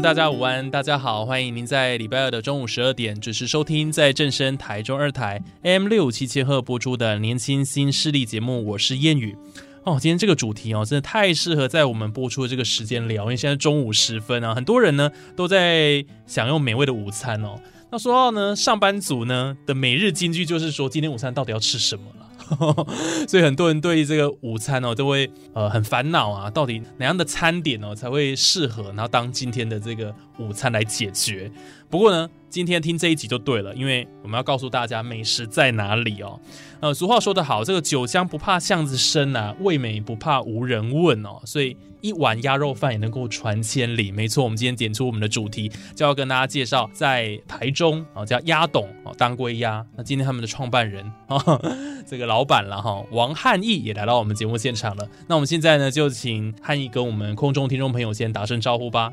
大家午安，大家好，欢迎您在礼拜二的中午十二点准时收听在正声台中二台 M 六五七千赫播出的年轻新势力节目，我是燕语。哦，今天这个主题哦，真的太适合在我们播出的这个时间聊，因为现在中午时分啊，很多人呢都在享用美味的午餐哦。那说到呢，上班族呢的每日金句就是说，今天午餐到底要吃什么了？所以很多人对这个午餐哦，都会呃很烦恼啊，到底哪样的餐点哦才会适合，然后当今天的这个午餐来解决。不过呢，今天听这一集就对了，因为我们要告诉大家美食在哪里哦。呃，俗话说得好，这个酒香不怕巷子深啊，味美不怕无人问哦。所以一碗鸭肉饭也能够传千里。没错，我们今天点出我们的主题，就要跟大家介绍在台中啊叫鸭董哦，当归鸭。那今天他们的创办人啊，这个老板了哈，王汉义也来到我们节目现场了。那我们现在呢，就请汉义跟我们空中听众朋友先打声招呼吧。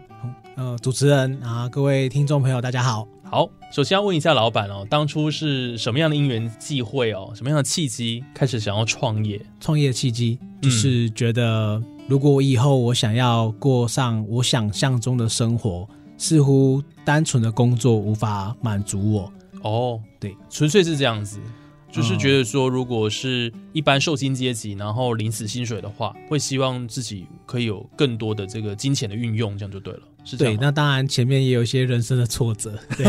呃，主持人啊，各位听众朋友，大家好。好，首先要问一下老板哦，当初是什么样的因缘际会哦，什么样的契机开始想要创业？创业契机就是觉得，如果以后我想要过上我想象中的生活，似乎单纯的工作无法满足我。哦，对，纯粹是这样子，就是觉得说，如果是一般受薪阶级，然后领死薪水的话，会希望自己可以有更多的这个金钱的运用，这样就对了。是对，那当然前面也有一些人生的挫折，对，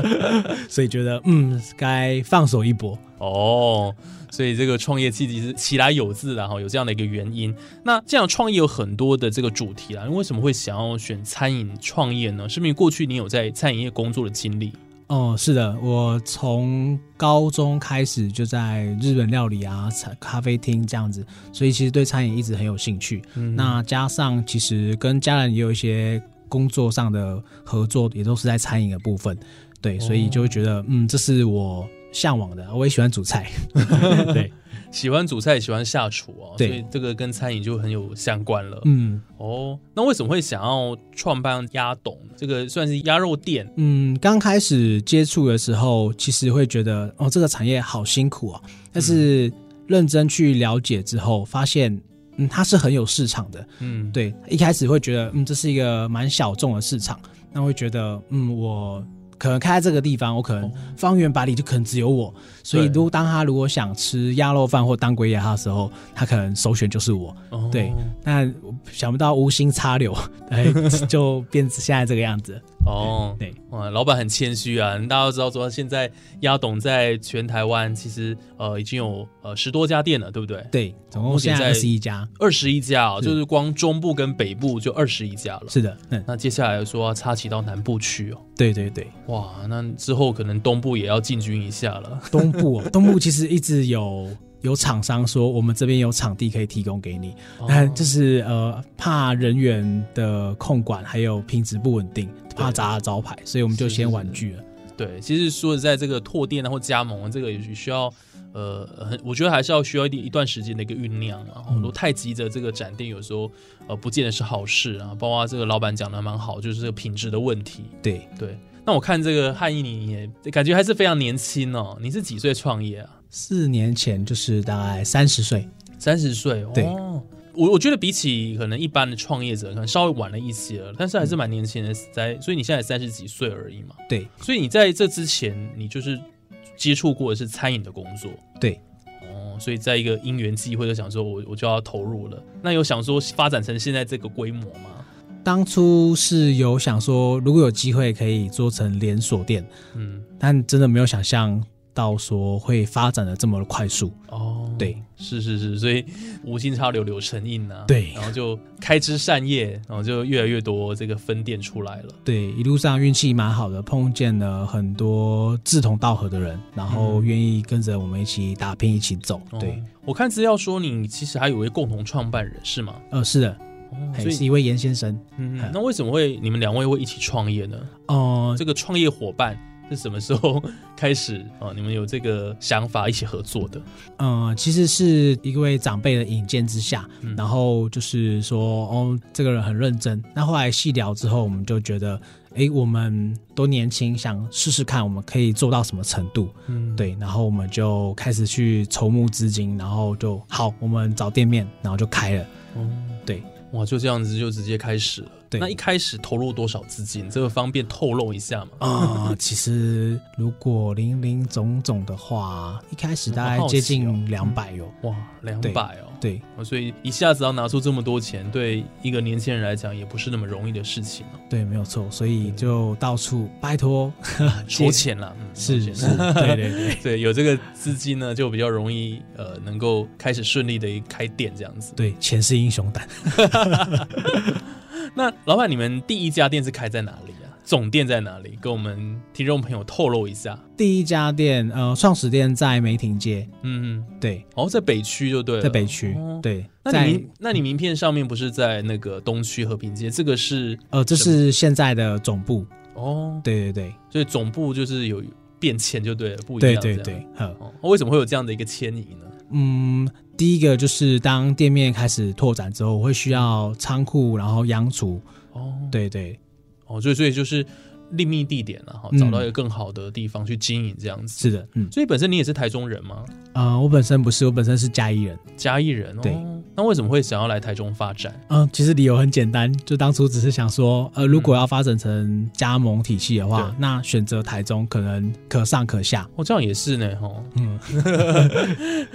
所以觉得嗯，该放手一搏。哦，所以这个创业契机是起来有自然哈，有这样的一个原因。那这样创业有很多的这个主题啦，你为什么会想要选餐饮创业呢？是不是过去你有在餐饮业工作的经历？哦，是的，我从高中开始就在日本料理啊、茶咖啡厅这样子，所以其实对餐饮一直很有兴趣。嗯那加上其实跟家人也有一些工作上的合作，也都是在餐饮的部分。对，所以就会觉得，嗯，这是我向往的。我也喜欢煮菜，对，喜欢煮菜，喜欢下厨哦，所以这个跟餐饮就很有相关了。嗯哦，那为什么会想要创办鸭董？这个算是鸭肉店，嗯。刚开始接触的时候，其实会觉得，哦，这个产业好辛苦哦。但是认真去了解之后，发现，嗯，它是很有市场的。嗯，对，一开始会觉得，嗯，这是一个蛮小众的市场，那会觉得，嗯，我可能开在这个地方，我可能方圆百里就可能只有我，所以如果当他如果想吃鸭肉饭或当归鸭的时候，他可能首选就是我。哦对，但想不到无心插柳，哎，就变成现在这个样子。哦，对，哇，老板很谦虚啊！大家都知道说，现在鸭董在全台湾其实呃已经有呃十多家店了，对不对？对，总共现在二十一家。二十一家哦，就是光中部跟北部就二十一家了。是的，嗯，那接下来说要插旗到南部去哦，对对对，哇，那之后可能东部也要进军一下了。东部、哦，东部其实一直有有厂商说，我们这边有场地可以提供给你，哦但就是呃怕人员的控管还有品质不稳定，怕砸了招牌，所以我们就先婉拒了。对，其实说实在，这个拓店啊或加盟啊这个也需要。呃，很，我觉得还是要需要一点一段时间的一个酝酿啊。嗯很多太急着这个展店，有时候呃不见得是好事啊。包括这个老板讲的蛮好，就是这个品质的问题。对，对，那我看这个汉义你也感觉还是非常年轻哦。你是几岁创业啊？四年前就是大概三十岁，三十岁对哦。我我觉得比起可能一般的创业者，可能稍微晚了一些了，但是还是蛮年轻的。在所以你现在三十几岁而已嘛。对所以你在这之前，你就是接触过的是餐饮的工作。对，哦，所以在一个因缘机会，就想说我我就要投入了。那有想说发展成现在这个规模吗？当初是有想说，如果有机会可以做成连锁店，嗯，但真的没有想象到说会发展的这么快速。哦，对，是是是，所以无心插柳柳成荫呐。对然后就开枝散叶，然后就越来越多这个分店出来了。对，一路上运气蛮好的，碰见了很多志同道合的人，然后愿意跟着我们一起打拼，一起走。对哦，我看资料说你其实还有一位共同创办人是吗？呃，是的，哦，所以是一位严先生。嗯，那为什么会你们两位会一起创业呢？哦、这个创业伙伴是什么时候 开始啊？你们有这个想法一起合作的？嗯、其实是一位长辈的引荐之下，嗯然后就是说，哦，这个人很认真。那后来细聊之后，我们就觉得，哎，我们都年轻，想试试看我们可以做到什么程度。嗯，对，然后我们就开始去筹募资金，然后就好，我们找店面，然后就开了。哦，对，哇，就这样子就直接开始了。对那一开始投入多少资金？这个方便透露一下吗？啊、其实如果零零总总的话，一开始大概接近两百哟。哇，两百哦。对，哦所以一下子要拿出这么多钱，对一个年轻人来讲也不是那么容易的事情哦。对，没有错，所以就到处拜托 筹钱了，嗯 是是，对对对 对，有这个资金呢，就比较容易呃，能够开始顺利的开店这样子。对，钱是英雄胆。那老板，你们第一家店是开在哪里啊？总店在哪里？跟我们听众朋友透露一下。第一家店，呃，创始店在梅亭街，嗯，对，哦，在北区就对了，在北区，哦对，那你名那你名片上面不是在那个东区和平街？这个是呃，这是现在的总部，哦，对对对所以总部就是有变迁就对了，不一样。对对，呵，哦，为什么会有这样的一个迁移呢？嗯，第一个就是当店面开始拓展之后，我会需要仓库，然后央厨，哦，对对哦，所以所以就是另觅地点了哈，嗯找到一个更好的地方去经营这样子。是的，嗯，所以本身你也是台中人吗？呃，我本身不是，我本身是嘉义人，嘉义人哦。对那为什么会想要来台中发展？嗯、其实理由很简单，就当初只是想说，呃，如果要发展成加盟体系的话，对那选择台中可能可上可下，哦，这样也是呢，哈，嗯，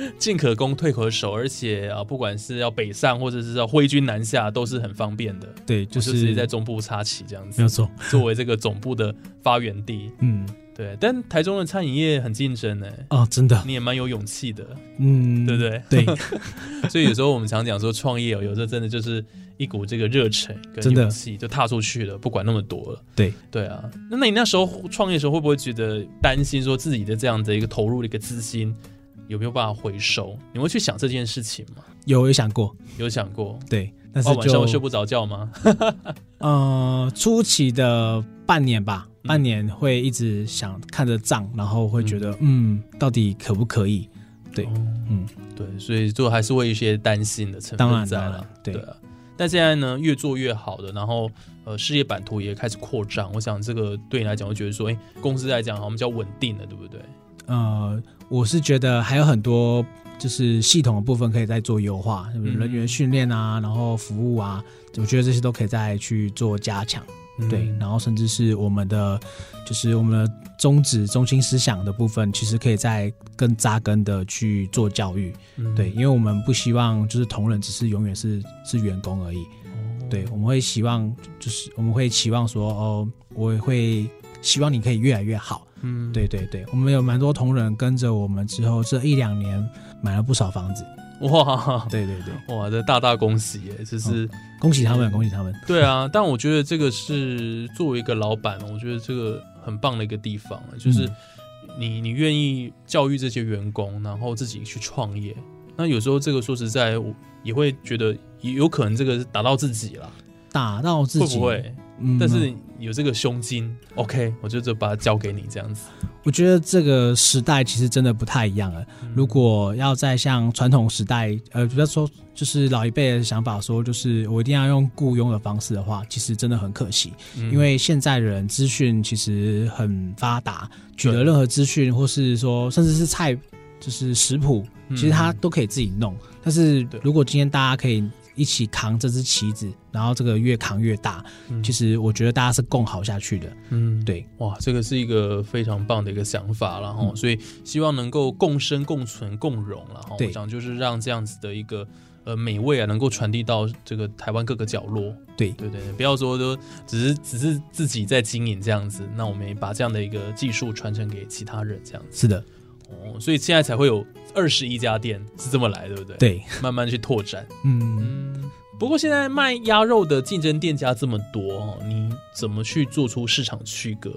进可攻，退可守，而且啊，不管是要北上或者是要挥军南下，都是很方便的。对，就就是直接在中部插旗这样子没有，错，作为这个总部的发源地。嗯，对，但台中的餐饮业很竞争呢，哦，真的，你也蛮有勇气的，嗯，对不对？对，所以有时候我们常讲说创业哦，有时候真的就是一股这个热忱跟勇气就踏出去了，不管那么多了。对对啊，那那你那时候创业的时候会不会觉得担心说自己的这样的一个投入的一个资金有没有办法回收？你会去想这件事情吗？有有想过，有想过？对，但是哦，晚上就会睡不着觉吗？呃，初期的半年吧，嗯半年会一直想看着账，然后会觉得，嗯，到底可不可以？对哦嗯，对，所以就还是会有一些担心的成分在了对啊。但现在呢，越做越好的，然后呃，事业版图也开始扩张。我想这个对你来讲，会觉得说，哎，公司来讲，好像比较稳定了，对不对？呃，我是觉得还有很多就是系统的部分可以再做优化，嗯人员训练啊，然后服务啊，我觉得这些都可以再去做加强。对，嗯然后甚至是我们的，就是我们的宗旨、中心思想的部分，其实可以再更扎根的去做教育。嗯对，因为我们不希望就是同仁只是永远是是员工而已。哦对，我们会希望就是我们会期望说，哦，我也会希望你可以越来越好。嗯，对对对，我们有蛮多同仁跟着我们之后，这一两年买了不少房子。哇对对对，哇，这大大恭喜耶！这是、恭喜他们，恭喜他们。对啊，但我觉得这个是作为一个老板，我觉得这个很棒的一个地方，就是嗯你你愿意教育这些员工，然后自己去创业。那有时候这个说实在，我也会觉得有可能这个是打到自己了，打到自己会不会？嗯但是有这个胸襟，OK，我就就把它交给你这样子。我觉得这个时代其实真的不太一样了。嗯如果要再像传统时代，呃，比方说就是老一辈的想法说，就是我一定要用雇佣的方式的话，其实真的很可惜。嗯因为现在人资讯其实很发达，取得任何资讯，或是说甚至是菜，就是食谱，嗯其实他都可以自己弄。但是如果今天大家可以一起扛这支旗子，然后这个越扛越大，嗯。其实我觉得大家是共好下去的。嗯。对，哇，这个是一个非常棒的一个想法然后、嗯。所以希望能够共生、共存、共荣然后对。我想就是让这样子的一个呃美味啊，能够传递到这个台湾各个角落。对。对对，不要说都只是只是自己在经营这样子，那我们也把这样的一个技术传承给其他人这样子。是的，哦，所以现在才会有二十一家店是这么来，对不对？，对，慢慢去拓展。嗯，嗯，不过现在卖鸭肉的竞争店家这么多哦，你怎么去做出市场区隔？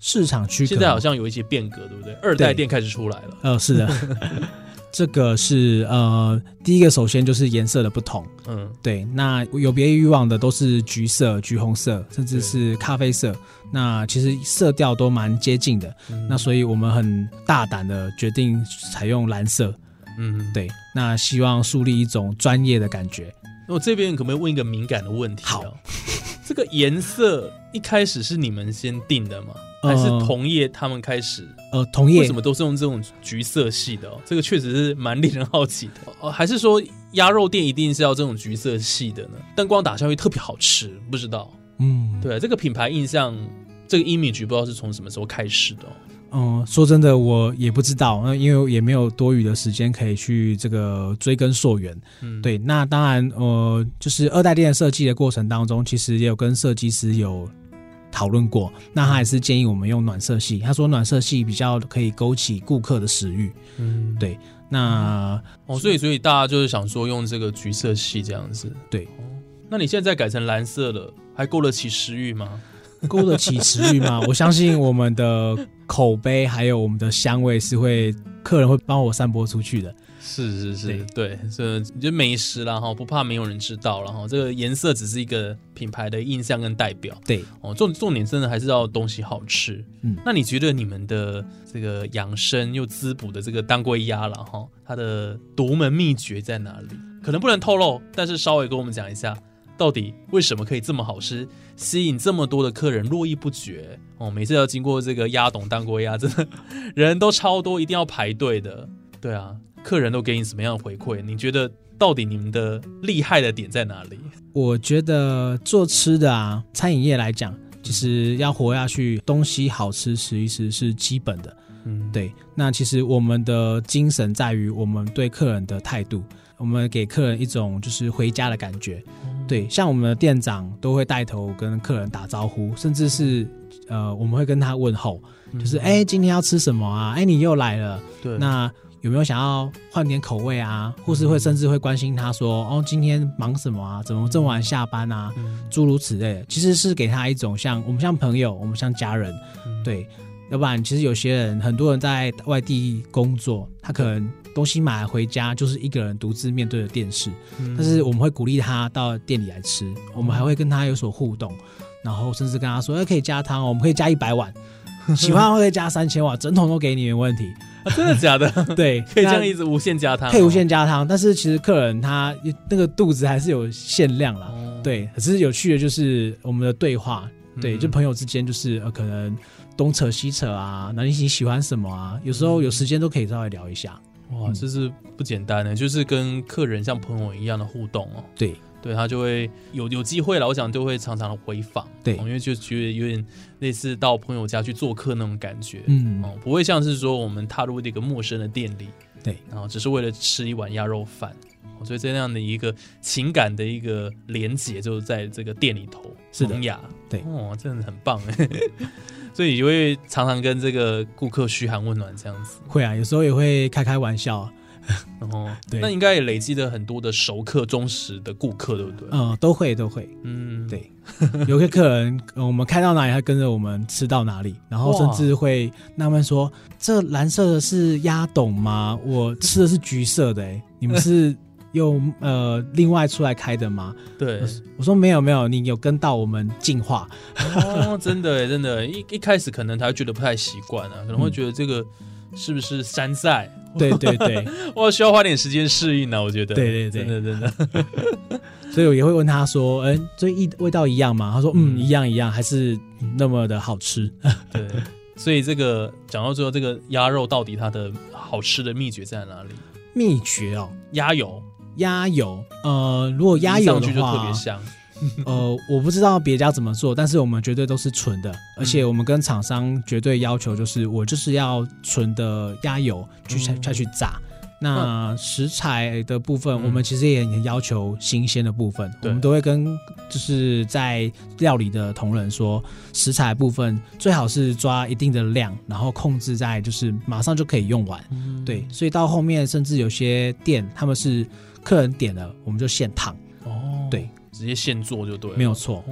市场区隔现在好像有一些变革，对不对？二代店开始出来了。呃是的，这个是呃第一个，首先就是颜色的不同。嗯，对，那有别于以往的都是橘色、橘红色，甚至是咖啡色。那其实色调都蛮接近的。嗯那所以我们很大胆的决定采用蓝色。嗯，对，那希望树立一种专业的感觉。那我这边可不可以问一个敏感的问题、啊？好，这个颜色一开始是你们先定的吗？呃还是同业他们开始？呃，同业为什么都是用这种橘色系的、哦？这个确实是蛮令人好奇的。哦，还是说鸭肉店一定是要这种橘色系的呢？灯光打下去特别好吃，不知道。嗯，对，这个品牌印象，这个 image 不知道是从什么时候开始的、哦。嗯，说真的，我也不知道，那因为也没有多余的时间可以去这个追根溯源。嗯，对，那当然，呃，就是二代店设计的过程当中，其实也有跟设计师有讨论过。那他还是建议我们用暖色系，他说暖色系比较可以勾起顾客的食欲。嗯，对，那哦，所以所以大家就是想说用这个橘色系这样子。对哦，那你现在改成蓝色了，还勾得起食欲吗？勾得起食欲吗？我相信我们的口碑还有我们的香味是会客人会帮我散播出去的。是是是，对，这就美食啦哈，不怕没有人知道了哈。这个颜色只是一个品牌的印象跟代表对，哦，重重点真的还是要东西好吃。嗯那你觉得你们的这个养生又滋补的这个当归鸭了哈，它的独门秘诀在哪里？可能不能透露，但是稍微跟我们讲一下，到底为什么可以这么好吃，吸引这么多的客人络绎不绝哦？每次要经过这个鸭董当归鸭，真 的人都超多，一定要排队的。对啊，客人都给你什么样的回馈？你觉得到底你们的厉害的点在哪里？我觉得做吃的啊，餐饮业来讲，其实要活下去，东西好吃吃一吃是基本的。嗯，对，那其实我们的精神在于我们对客人的态度，我们给客人一种就是回家的感觉。对，像我们的店长都会带头跟客人打招呼，甚至是呃，我们会跟他问候，就是哎、今天要吃什么啊？哎、你又来了，对，那有没有想要换点口味啊？或是会甚至会关心他说，哦，今天忙什么啊？怎么这么晚下班啊？嗯诸如此类的，其实是给他一种像我们像朋友，我们像家人，嗯对。要不然，其实有些人，很多人在外地工作，他可能东西买回家就是一个人独自面对着电视，嗯但是我们会鼓励他到店里来吃，我们还会跟他有所互动，然后甚至跟他说，哎，可以加汤哦，我们可以加一百碗，喜欢可以加三千碗，整桶都给你没问题。啊 真的假的？对，可以这样一直无限加汤哦，可以无限加汤，但是其实客人他那个肚子还是有限量啦。哦，对，可是有趣的就是我们的对话，对，嗯就朋友之间就是呃可能东扯西扯啊，那你你喜欢什么啊？有时候有时间都可以稍微聊一下。哇，嗯。这是不简单的，就是跟客人像朋友一样的互动哦。对，对他就会有有机会了，我想就会常常的回访，对。哦因为就觉得有点类似到朋友家去做客那种感觉，嗯。哦，不会像是说我们踏入一个陌生的店里，对，然后只是为了吃一碗鸭肉饭，哦所以这样的一个情感的一个连结，就是在这个店里头是的。萌芽，对。哦，真的很棒哎，所以你就会常常跟这个顾客嘘寒问暖这样子，会啊，有时候也会开开玩笑，然后 对那应该也累积了很多的熟客、忠实的顾客，对不对？嗯，都会都会。嗯，对 有些客人，呃我们开到哪里，他跟着我们吃到哪里，然后甚至会纳闷说：“这蓝色的是鸭董吗？我吃的是橘色的、欸，你们是用呃另外出来开的吗对，？”我说：“没有没有，你有跟到我们进化。哦，真的耶真的，一一开始可能他会觉得不太习惯啊，可能会觉得这个是不是山寨？”对对对，我，需要花点时间适应呢、我觉得。对对对真的真的。所以我也会问他说：“嗯、这一味道一样吗？”他说：“嗯，嗯一样一样，还是那么的好吃。对，所以这个讲到最后，这个鸭肉到底它的好吃的秘诀在哪里？”秘诀哦，鸭油，鸭油，呃，如果鸭油的话上去就特话别，香。呃，我不知道别家怎么做，但是我们绝对都是纯的，而且我们跟厂商绝对要求就是，我就是要纯的鸭油去下嗯下去炸，那食材的部分，嗯。我们其实也很要求新鲜的部分，我对们都会跟就是在料理的同仁说，食材部分最好是抓一定的量，然后控制在就是马上就可以用完。对，所以到后面甚至有些店他们是客人点了，我们就现烫，哦，对，直接现做就对了，没有错。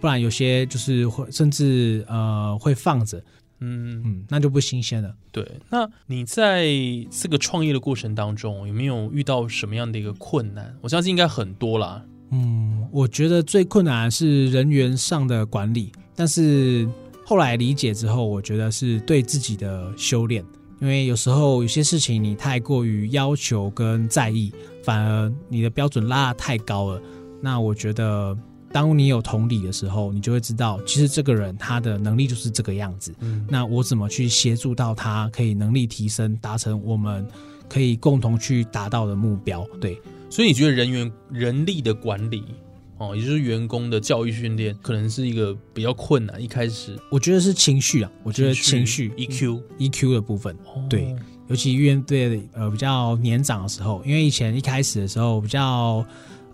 不然有些就是会甚至呃会放着，嗯嗯，那就不新鲜了。对，那你在这个创业的过程当中，有没有遇到什么样的一个困难？我相信应该很多啦。嗯，我觉得最困难是人员上的管理，但是后来理解之后，我觉得是对自己的修炼。因为有时候有些事情你太过于要求跟在意，反而你的标准拉得太高了。那我觉得，当你有同理的时候，你就会知道，其实这个人他的能力就是这个样子。嗯，那我怎么去协助到他，可以能力提升，达成我们可以共同去达到的目标？对，所以你觉得人员人力的管理哦，也就是员工的教育训练，可能是一个比较困难。一开始我觉得是情绪啊，我觉得情绪 EQ EQ 的部分，哦对尤其面对呃比较年长的时候，因为以前一开始的时候比较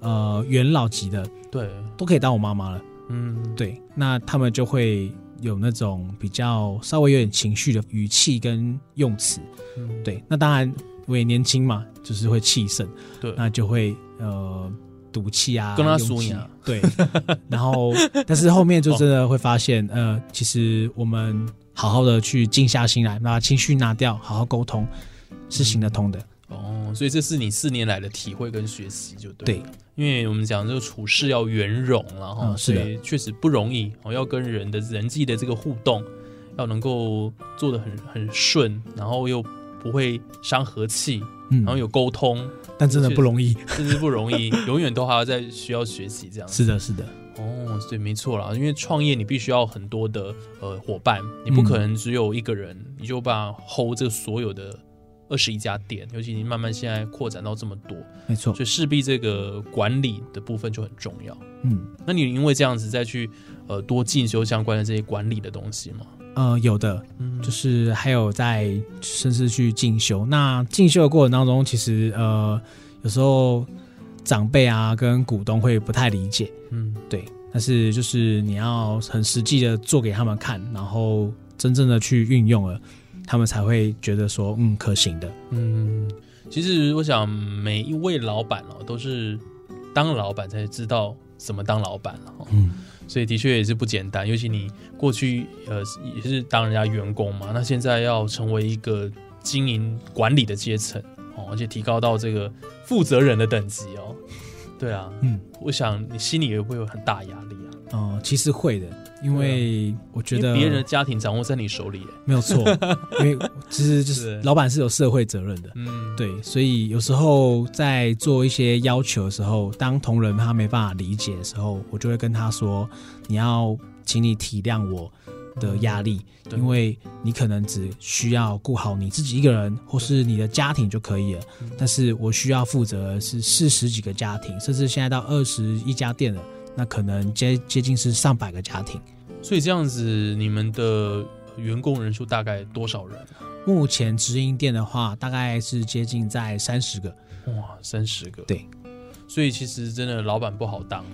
呃元老级的对，都可以当我妈妈了，嗯，对，那他们就会有那种比较稍微有点情绪的语气跟用词，嗯。对，那当然我也年轻嘛，就是会气盛，对，那就会呃赌气啊，跟他输赢啊。对，然后但是后面就真的会发现，呃，其实我们好好的去静下心来，把情绪拿掉，好好沟通，是行得通的。哦，所以这是你四年来的体会跟学习，就对对。因为我们讲这个处事要圆融然后、嗯是的所以确实不容易哦，要跟人的人际的这个互动，要能够做的很很顺，然后又不会伤和气，嗯然后有沟通，但真的不容易。真是不容易，永远都还要在需要学习这样。是的，是的，哦，对，没错啦，因为创业你必须要很多的呃伙伴，你不可能只有一个人，你就把 hold 这所有的二十一家店，尤其你慢慢现在扩展到这么多，没错所。以势必这个管理的部分就很重要。嗯，那你因为这样子再去呃多进修相关的这些管理的东西吗？呃，有的，嗯就是还有在甚至去进修。那进修的过程当中，其实呃，有时候长辈啊跟股东会不太理解，嗯对，但是就是你要很实际的做给他们看，然后真正的去运用了，他们才会觉得说，嗯，可行的。嗯，其实我想每一位老板哦，都是当老板才知道怎么当老板了、哦。嗯，所以的确也是不简单，尤其你过去呃也是当人家员工嘛，那现在要成为一个经营管理的阶层哦，而且提高到这个负责人的等级哦。对啊，嗯，我想你心里也会有很大压力啊，哦、其实会的，因为我觉得别人的家庭掌握在你手里耶。没有错，因为其实就是是老板是有社会责任的。嗯，对，所以有时候在做一些要求的时候，当同仁他没办法理解的时候，我就会跟他说：“你要，请你体谅我的压力，因为你可能只需要顾好你自己一个人，或是你的家庭就可以了。但是我需要负责的是四十几个家庭，甚至现在到二十一家店了，那可能接接近是上百个家庭。所以这样子，你们的员工人数大概多少人？目前直营店的话，大概是接近在三十个。哇，三十个。对，所以其实真的老板不好当，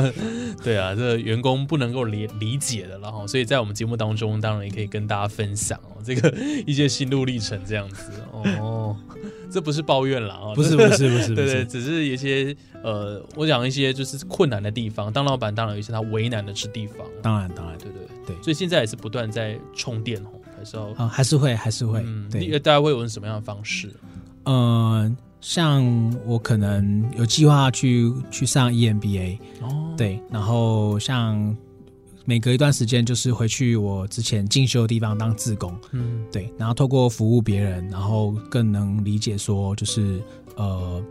对啊，这个员工不能够理理解的了哈。所以在我们节目当中，当然也可以跟大家分享哦，这个一些心路历程这样子哦。这不是抱怨啦啊，不是不是不是不对对，是，只是一些呃，我讲一些就是困难的地方。当老板当然有一些他为难的之地方，当然当然，对对对所以现在也是不断在充电哦，还是要啊、还是会还是会，嗯，对，大家会用什么样的方式？嗯，像我可能有计划去去上 E EMBA，哦，对，然后像每隔一段时间就是回去我之前进修的地方当志工，嗯。对，然后透过服务别人，然后更能理解说就是呃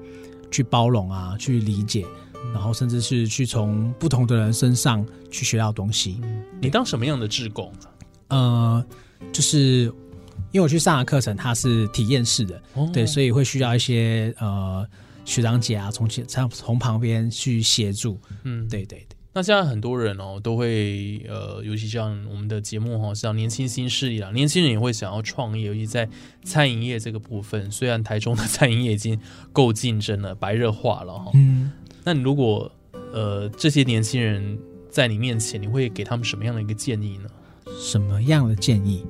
去包容啊，去理解，然后甚至是去从不同的人身上去学到东西，嗯，你当什么样的志工啊？呃，就是因为我去上的课程它是体验式的，哦对，所以会需要一些呃学长姐啊，从前从从旁边去协助，嗯，对对对，那现在很多人哦，都会呃，尤其像我们的节目哈，像年轻新势力啦，年轻人也会想要创业，尤其在餐饮业这个部分。虽然台中的餐饮业已经够竞争了，白热化了哈。嗯，那你如果呃这些年轻人在你面前，你会给他们什么样的一个建议呢？什么样的建议？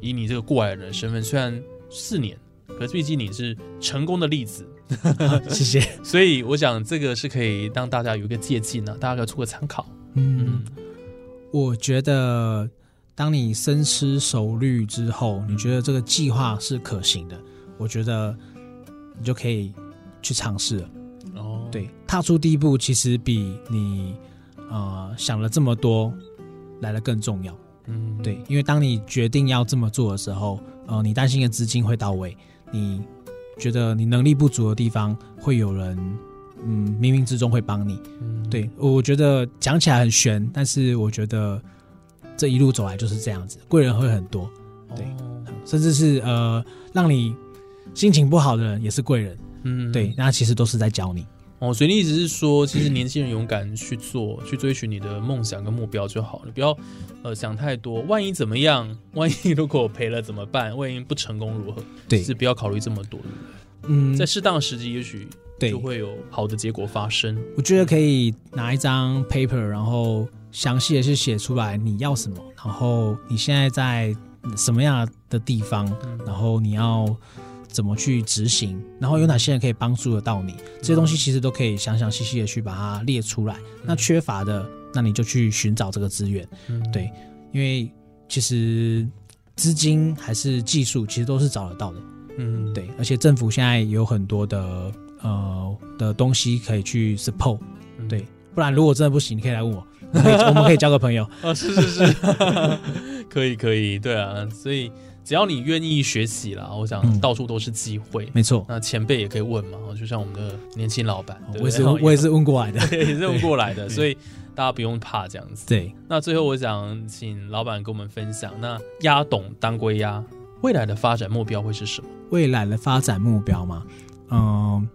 对，以你这个过来人的身份，虽然四年，可是毕竟你是成功的例子。谢谢。所以我想这个是可以让大家有一个借鉴呢、大家可以做个参考。嗯，我觉得当你深思熟虑之后，你觉得这个计划是可行的，我觉得你就可以去尝试了。哦，对，踏出第一步其实比你呃想了这么多来的更重要。嗯，对，因为当你决定要这么做的时候，呃，你担心的资金会到位，你觉得你能力不足的地方，会有人嗯冥冥之中会帮你。嗯，对，我觉得讲起来很悬，但是我觉得这一路走来就是这样子，贵人会很多，对哦甚至是呃让你心情不好的人也是贵人。嗯，对，那其实都是在教你。哦，所以你意思是说，其实年轻人勇敢去做，去追寻你的梦想跟目标就好了，不要呃想太多，万一怎么样？万一如果赔了怎么办？万一不成功如何？对是不要考虑这么多，嗯，在适当的时机，也许就会有好的结果发生。我觉得可以拿一张 paper，然后详细的去写出来你要什么，然后你现在在什么样的地方，然后你要怎么去执行，然后有哪些人可以帮助得到你，这些东西其实都可以详详细细的去把它列出来。那缺乏的，那你就去寻找这个资源，嗯。对，因为其实资金还是技术，其实都是找得到的。嗯，对，而且政府现在有很多的呃的东西可以去 support，嗯。对，不然如果真的不行，你可以来问我，我们可以我们可以交个朋友。啊，是是是，可以可以，对啊，所以只要你愿意学习啦，我想嗯到处都是机会。没错，那前辈也可以问嘛，就像我们的年轻老板，我也是 我也是问过来的。也是问过来的，所以大家不用怕这样子。对，那最后我想请老板跟我们分享，那鸭董当归鸭未来的发展目标会是什么？未来的发展目标吗，嗯、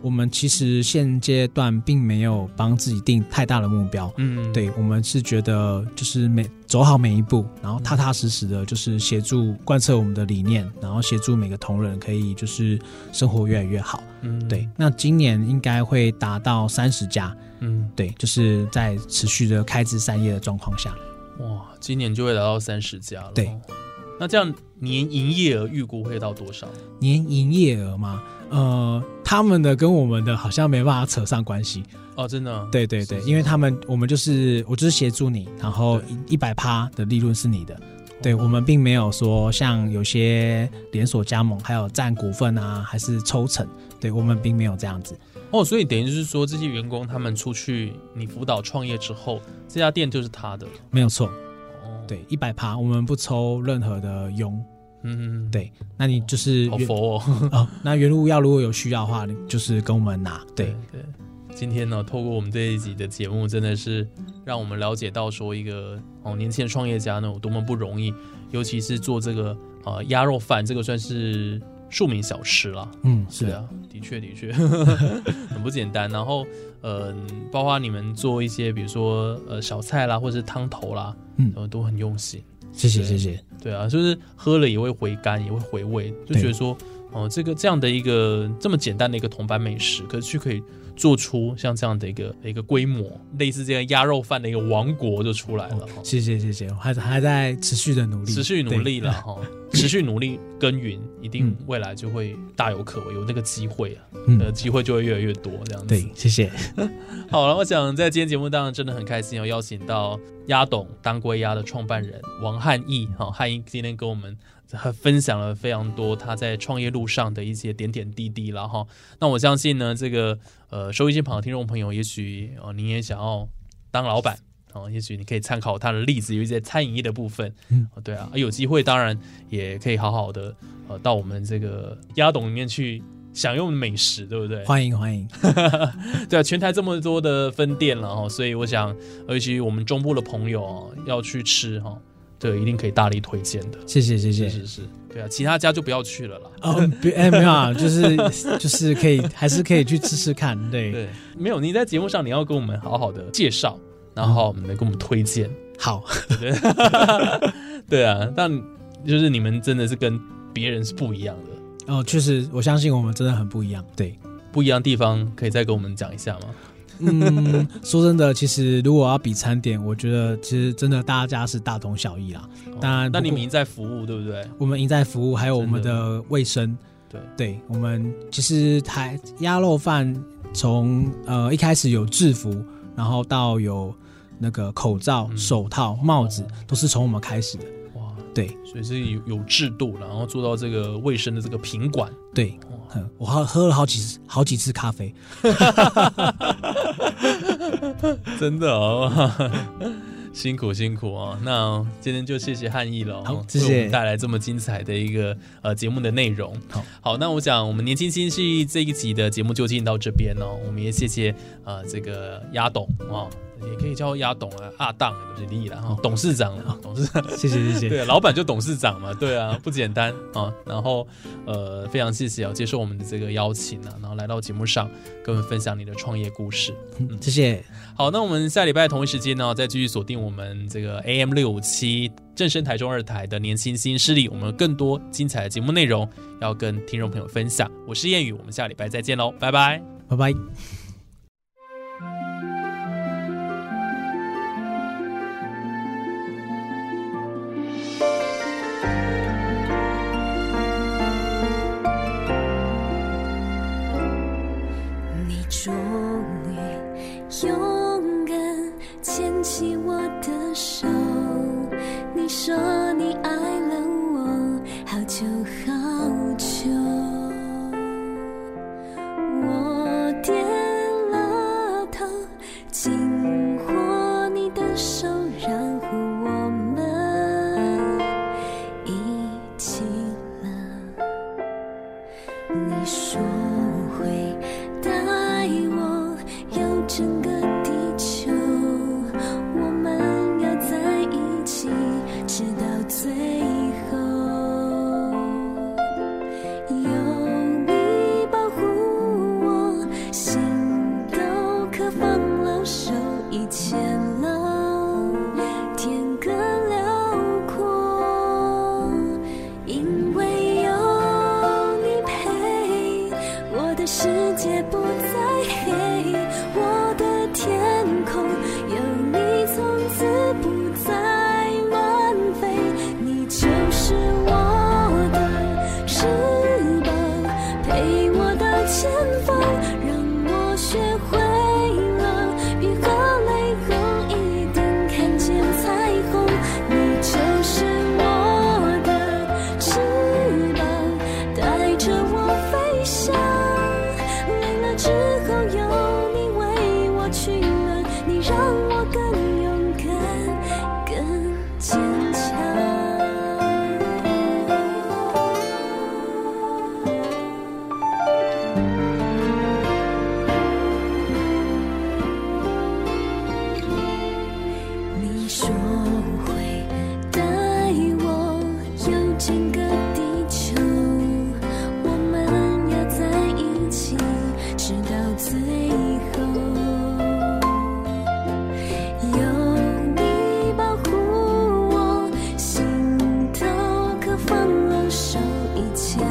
我们其实现阶段并没有帮自己定太大的目标。嗯，对我们是觉得就是每走好每一步，然后踏踏实实的，就是协助贯彻我们的理念，然后协助每个同仁可以就是生活越来越好。嗯，对，，那今年应该会达到三十家，嗯，对，就是在持续的开枝散叶的状况下，哇，今年就会达到三十家了。对，那这样年营业额预估会到多少？年营业额嘛，呃，他们的跟我们的好像没办法扯上关系。哦，真的，对对对，是因为他们我们就是我就是协助你，然后一百趴的利润是你的。对我们并没有说像有些连锁加盟还有占股份啊，还是抽成，对我们并没有这样子。哦，所以等于就是说，这些员工他们出去你辅导创业之后，这家店就是他的。没有错，哦，，对，一百趴，我们不抽任何的佣。嗯，对，那你就是原好佛哦。哦，那原物要如果有需要的话，你就是跟我们拿。对，对，今天呢，透过我们这一集的节目，真的是让我们了解到说一个哦年轻的创业家呢有多么不容易，尤其是做这个呃鸭肉饭，这个算是庶民小吃了。嗯，是的，啊，的确的确 很不简单。然后呃，包括你们做一些比如说呃小菜啦，或者是汤头啦，嗯呃都很用心。谢谢谢谢。对啊，就是喝了也会回甘，也会回味，就觉得说，哦、这个这样的一个这么简单的一个铜板美食，可是却可以做出像这样的一个一个规模，类似这样鸭肉饭的一个王国就出来了。哈谢谢谢谢，我还还在持续的努力，持续努力了哈，持续努力耕耘，一定嗯未来就会大有可为，有那个机会啊，嗯呃，机会就会越来越多这样子。对，谢谢。好了，我想在今天节目当中真的很开心，有邀请到鸭董当归鸭的创办人王汉义，哈、汉义今天跟我们分享了非常多他在创业路上的一些点点滴滴了哈。那我相信呢，这个呃收音机旁的听众朋友，也许呃你也想要当老板。哦，也许你可以参考他的例子，有一些餐饮业的部分，嗯哦，对啊，有机会当然也可以好好的呃到我们这个鸭董里面去享用美食，对不对？欢迎欢迎，对啊，全台这么多的分店了哈，所以我想，尤其我们中部的朋友啊，要去吃哈，对，一定可以大力推荐的。谢谢谢谢。是是是，对啊，其他家就不要去了啦。哦，别哎没有啊，就是 就是可以，还是可以去吃吃看。对，对，没有你在节目上你要跟我们好好的介绍，然后能给我们推荐。好，对啊，但就是你们真的是跟别人是不一样的，哦，确实，我相信我们真的很不一样。对，不一样的地方可以再跟我们讲一下吗？嗯，说真的，其实如果要比餐点，我觉得其实真的大家是大同小异啦。当然，那你们赢在服务，对不对？我们赢在服务，还有我们的卫生。对对，我们其实台鸭肉饭从呃一开始有制服，然后到有那个口罩、嗯手套、帽子，都是从我们开始的。哇，对所以是有有制度，然后做到这个卫生的这个品管。对，嗯我喝喝了好几次好几次咖啡。真的哦，辛苦辛苦哦。那今天就谢谢汉毅了哦，好谢谢为我们带来这么精彩的一个呃节目的内容。好，好，那我想我们年轻新系这一集的节目就进到这边哦，我们也谢谢呃这个鸭董哦。也可以叫亚董啊，阿当也不是你了哈，董事长啊，董事长，谢谢谢谢。对啊，老板就董事长嘛，对啊，不简单啊。然后呃，非常谢谢啊，接受我们的这个邀请啊，然后来到节目上跟我们分享你的创业故事。嗯谢谢。好，那我们下礼拜同一时间呢，再继续锁定我们这个 AM 六五七正声台中二台的年轻新势力，我们有更多精彩的节目内容要跟听众朋友分享。我是谚语，我们下礼拜再见喽，拜拜。拜拜。情。一